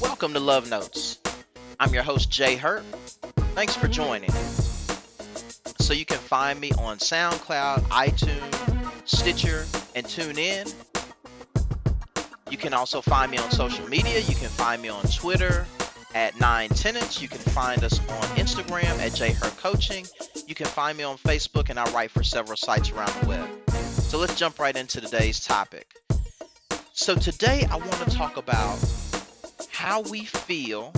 Welcome to Love Notes. I'm your host, Jay Hurt. Thanks for joining. So you can find me on SoundCloud, iTunes, Stitcher, and TuneIn. You can also find me on social media. You can find me on Twitter at Nine Tenants. You can find us on Instagram at J Hurt Coaching. You can find me on Facebook, and I write for several sites around the web. So let's jump right into today's topic. So today I want to talk about how we feel,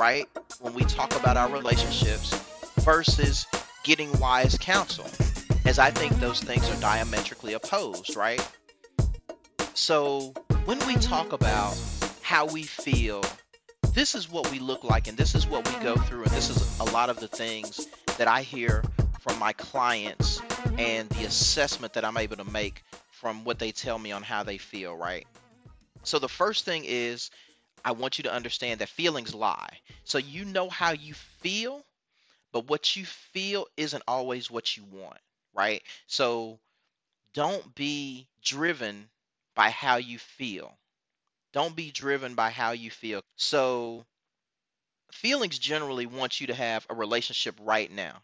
right, when we talk about our relationships versus getting wise counsel, as I think those things are diametrically opposed, right? So when we talk about how we feel, this is what we look like and this is what we go through, and this is a lot of the things that I hear from my clients and the assessment that I'm able to make from what they tell me on how they feel, right? So the first thing is I want you to understand that feelings lie. So you know how you feel, but what you feel isn't always what you want, right? So don't be driven by how you feel. Don't be driven by how you feel. So feelings generally want you to have a relationship right now.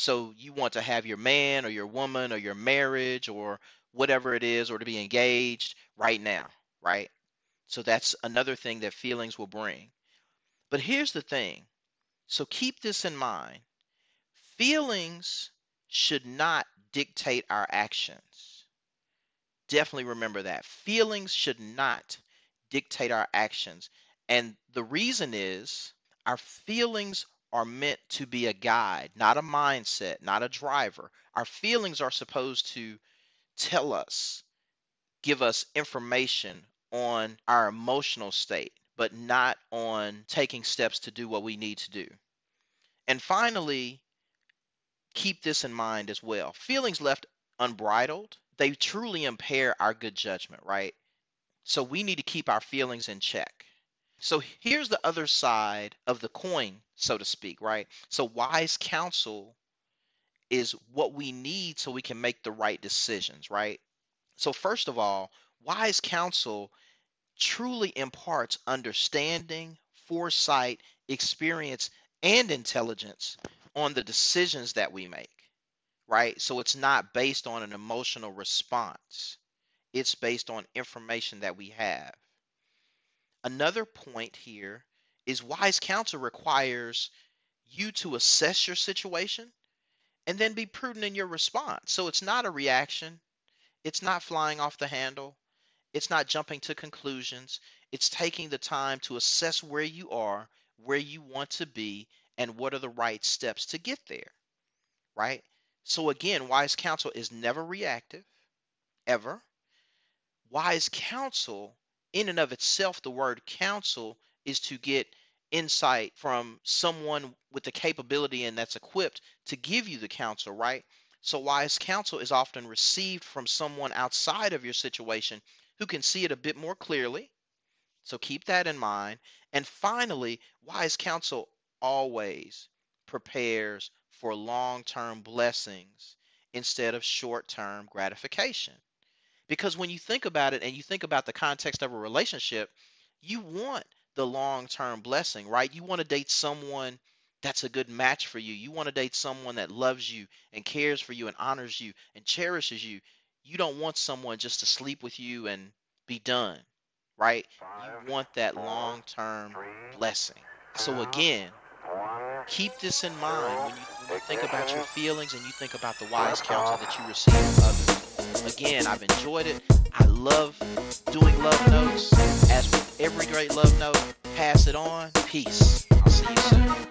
So you want to have your man or your woman or your marriage or whatever it is or to be engaged right now, right? So that's another thing that feelings will bring. But here's the thing. So keep this in mind. Feelings should not dictate our actions. Definitely remember that. Feelings should not dictate our actions. And the reason is our feelings are meant to be a guide, not a mindset, not a driver. Our feelings are supposed to tell us, give us information on our emotional state, but not on taking steps to do what we need to do. And finally, keep this in mind as well. Feelings left unbridled, they truly impair our good judgment, right? So we need to keep our feelings in check. So here's the other side of the coin, so to speak, right? So wise counsel is what we need so we can make the right decisions, right? So, first of all, wise counsel truly imparts understanding, foresight, experience, and intelligence on the decisions that we make, right? So, it's not based on an emotional response, it's based on information that we have. Another point here is wise counsel requires you to assess your situation and then be prudent in your response. So it's not a reaction, it's not flying off the handle, it's not jumping to conclusions. It's taking the time to assess where you are, where you want to be, and what are the right steps to get there. Right? So again, wise counsel is never reactive, ever. Wise counsel, in and of itself, the word counsel is to get insight from someone with the capability and that's equipped to give you the counsel, right? So, wise counsel is often received from someone outside of your situation who can see it a bit more clearly. So, keep that in mind. And finally, wise counsel always prepares for long term blessings instead of short term gratification. Because when you think about it and you think about the context of a relationship, you want the long term blessing, right? You want to date someone that's a good match for you. You want to date someone that loves you and cares for you and honors you and cherishes you. You don't want someone just to sleep with you and be done, right? You want that long term blessing. So, again, keep this in mind when you, when you think about your feelings and you think about the wise counsel that you receive from others. Again, I've enjoyed it. I love doing love notes. As with every great love note, pass it on. Peace. I'll see you soon.